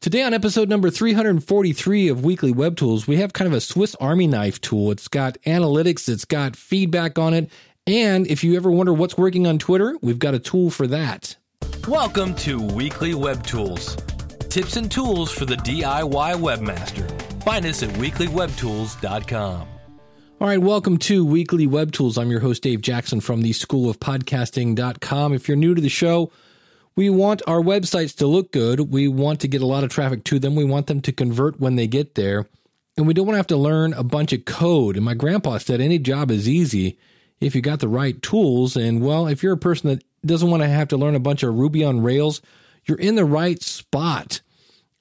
Today, on episode number 343 of Weekly Web Tools, we have kind of a Swiss Army knife tool. It's got analytics, it's got feedback on it. And if you ever wonder what's working on Twitter, we've got a tool for that. Welcome to Weekly Web Tools tips and tools for the DIY webmaster. Find us at weeklywebtools.com. All right, welcome to Weekly Web Tools. I'm your host, Dave Jackson from the School of Podcasting.com. If you're new to the show, we want our websites to look good. We want to get a lot of traffic to them. We want them to convert when they get there. And we don't want to have to learn a bunch of code. And my grandpa said any job is easy if you got the right tools. And well, if you're a person that doesn't want to have to learn a bunch of Ruby on Rails, you're in the right spot.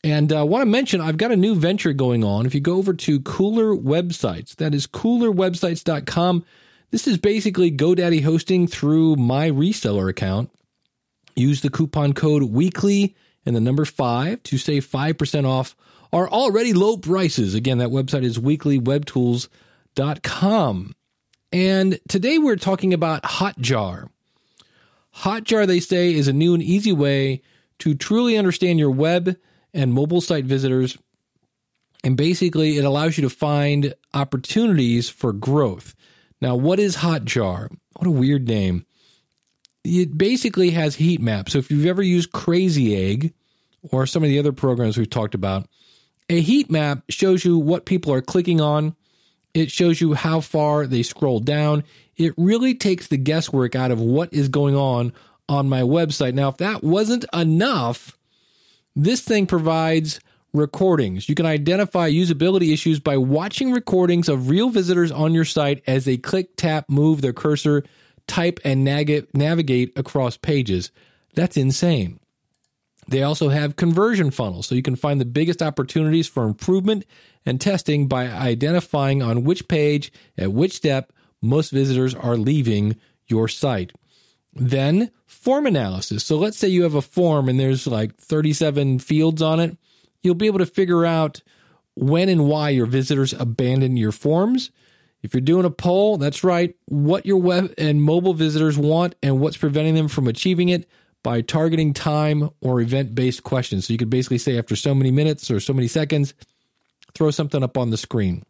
And I uh, want to mention, I've got a new venture going on. If you go over to Cooler Websites, that is coolerwebsites.com. This is basically GoDaddy hosting through my reseller account. Use the coupon code weekly and the number five to save 5% off our already low prices. Again, that website is weeklywebtools.com. And today we're talking about Hotjar. Hotjar, they say, is a new and easy way to truly understand your web and mobile site visitors. And basically, it allows you to find opportunities for growth. Now, what is Hotjar? What a weird name it basically has heat maps. So if you've ever used Crazy Egg or some of the other programs we've talked about, a heat map shows you what people are clicking on. It shows you how far they scroll down. It really takes the guesswork out of what is going on on my website. Now, if that wasn't enough, this thing provides recordings. You can identify usability issues by watching recordings of real visitors on your site as they click, tap, move their cursor type and navigate across pages. That's insane. They also have conversion funnels, so you can find the biggest opportunities for improvement and testing by identifying on which page, at which step, most visitors are leaving your site. Then, form analysis. So, let's say you have a form and there's like 37 fields on it. You'll be able to figure out when and why your visitors abandon your forms if you're doing a poll, that's right, what your web and mobile visitors want and what's preventing them from achieving it by targeting time or event based questions. So you could basically say after so many minutes or so many seconds, throw something up on the screen.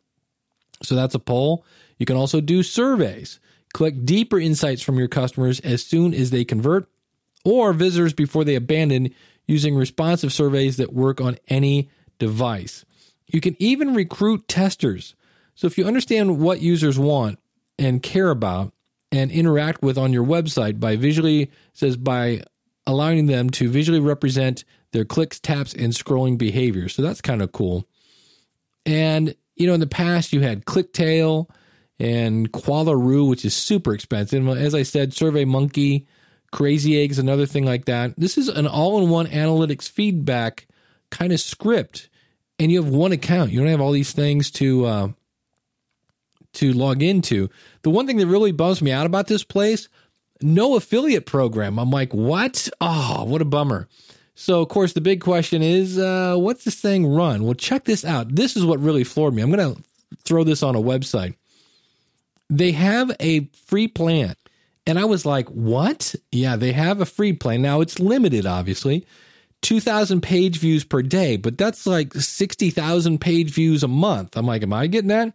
So that's a poll. You can also do surveys. Collect deeper insights from your customers as soon as they convert or visitors before they abandon using responsive surveys that work on any device. You can even recruit testers so if you understand what users want and care about and interact with on your website by visually says by allowing them to visually represent their clicks, taps, and scrolling behavior. So that's kind of cool. And you know, in the past you had ClickTale and Qualaroo, which is super expensive. As I said, Survey Monkey, Crazy Eggs, another thing like that. This is an all-in-one analytics feedback kind of script, and you have one account. You don't have all these things to uh, to log into. The one thing that really bums me out about this place, no affiliate program. I'm like, what? Oh, what a bummer. So, of course, the big question is, uh, what's this thing run? Well, check this out. This is what really floored me. I'm going to throw this on a website. They have a free plan. And I was like, what? Yeah, they have a free plan. Now, it's limited, obviously. 2,000 page views per day, but that's like 60,000 page views a month. I'm like, am I getting that?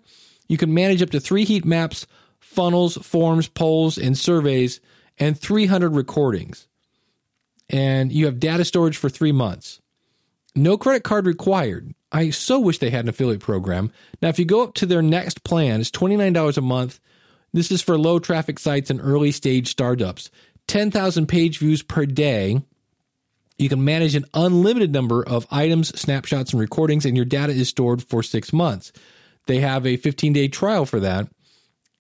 You can manage up to three heat maps, funnels, forms, polls, and surveys, and 300 recordings. And you have data storage for three months. No credit card required. I so wish they had an affiliate program. Now, if you go up to their next plan, it's $29 a month. This is for low traffic sites and early stage startups. 10,000 page views per day. You can manage an unlimited number of items, snapshots, and recordings, and your data is stored for six months. They have a 15 day trial for that.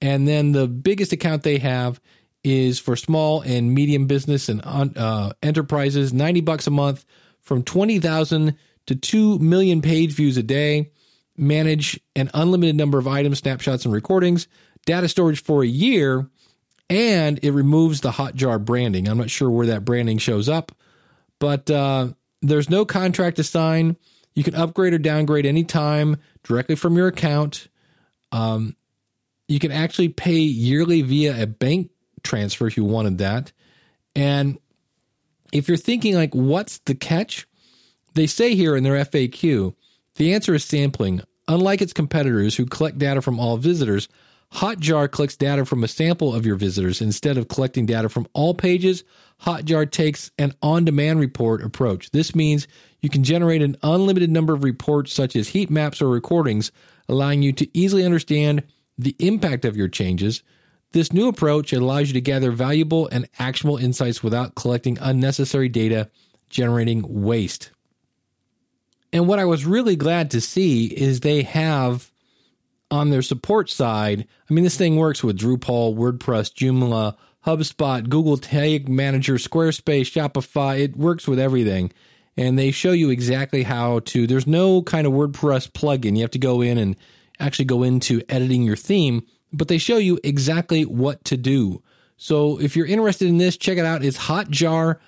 And then the biggest account they have is for small and medium business and uh, enterprises, 90 bucks a month from 20,000 to 2 million page views a day. Manage an unlimited number of items, snapshots, and recordings, data storage for a year, and it removes the Hotjar branding. I'm not sure where that branding shows up, but uh, there's no contract to sign. You can upgrade or downgrade anytime directly from your account. Um, you can actually pay yearly via a bank transfer if you wanted that. And if you're thinking like, what's the catch? They say here in their FAQ, the answer is sampling. Unlike its competitors who collect data from all visitors, Hotjar collects data from a sample of your visitors instead of collecting data from all pages. Hotjar takes an on demand report approach. This means you can generate an unlimited number of reports, such as heat maps or recordings, allowing you to easily understand the impact of your changes. This new approach allows you to gather valuable and actionable insights without collecting unnecessary data, generating waste. And what I was really glad to see is they have on their support side, I mean, this thing works with Drupal, WordPress, Joomla, HubSpot, Google Tag Manager, Squarespace, Shopify. It works with everything. And they show you exactly how to, there's no kind of WordPress plugin. You have to go in and actually go into editing your theme, but they show you exactly what to do. So if you're interested in this, check it out. It's hotjar.com.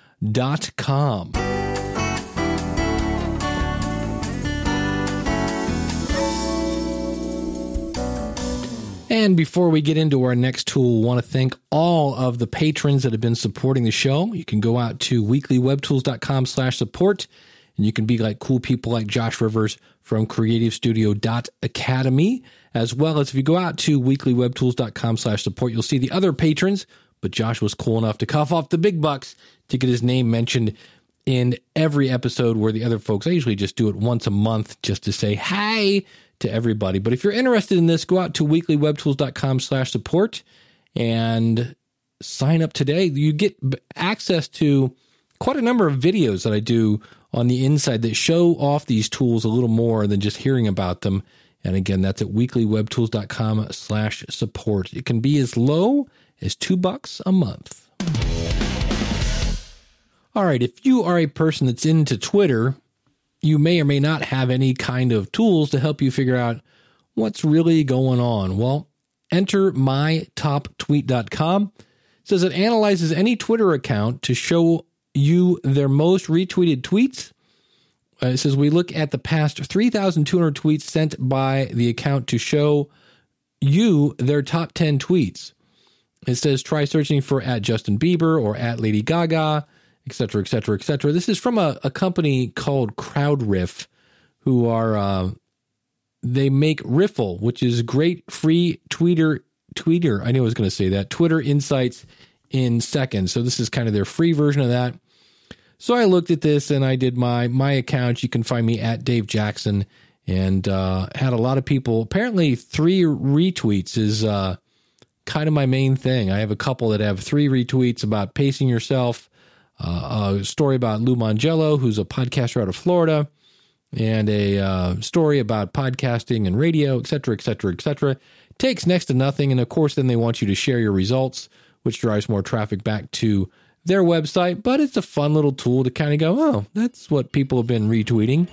And before we get into our next tool, want to thank all of the patrons that have been supporting the show. You can go out to weeklywebtools.com slash support and you can be like cool people like Josh Rivers from creativestudio.academy, as well as if you go out to weeklywebtools.com slash support, you'll see the other patrons, but Josh was cool enough to cough off the big bucks to get his name mentioned in every episode where the other folks, I usually just do it once a month just to say hi to everybody. But if you're interested in this, go out to weeklywebtools.com slash support and sign up today. You get access to quite a number of videos that I do on the inside that show off these tools a little more than just hearing about them. And again, that's at weeklywebtools.com slash support. It can be as low as two bucks a month. All right, if you are a person that's into Twitter, you may or may not have any kind of tools to help you figure out what's really going on. Well, enter mytoptweet.com. It says it analyzes any Twitter account to show you their most retweeted tweets. Uh, it says we look at the past 3,200 tweets sent by the account to show you their top 10 tweets. It says try searching for at Justin Bieber or at Lady Gaga et cetera, et cetera, et cetera. This is from a, a company called CrowdRiff, who are uh, they make Riffle, which is great free tweeter tweeter. I knew I was going to say that Twitter insights in seconds. So this is kind of their free version of that. So I looked at this and I did my my account. You can find me at Dave Jackson and uh, had a lot of people. Apparently, three retweets is uh, kind of my main thing. I have a couple that have three retweets about pacing yourself a story about Lou Mongello, who's a podcaster out of Florida, and a uh, story about podcasting and radio, et cetera, et cetera, et cetera. Takes next to nothing. And of course, then they want you to share your results, which drives more traffic back to their website. But it's a fun little tool to kind of go, oh, that's what people have been retweeting.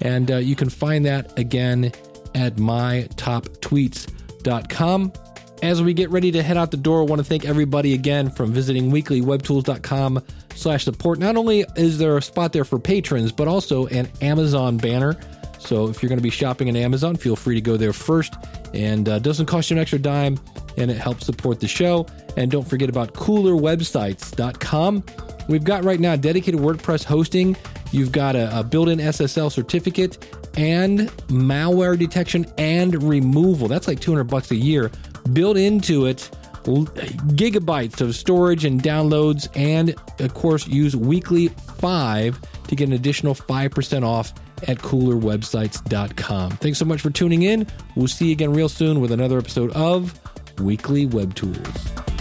And uh, you can find that again at mytoptweets.com. As we get ready to head out the door, I want to thank everybody again from visiting weeklywebtools.com slash support. Not only is there a spot there for patrons, but also an Amazon banner. So if you're going to be shopping on Amazon, feel free to go there first. And uh, doesn't cost you an extra dime, and it helps support the show. And don't forget about coolerwebsites.com. We've got right now dedicated WordPress hosting. You've got a, a built-in SSL certificate and malware detection and removal. That's like 200 bucks a year built into it gigabytes of storage and downloads, and of course, use weekly five to get an additional 5% off at coolerwebsites.com. Thanks so much for tuning in. We'll see you again real soon with another episode of Weekly Web Tools.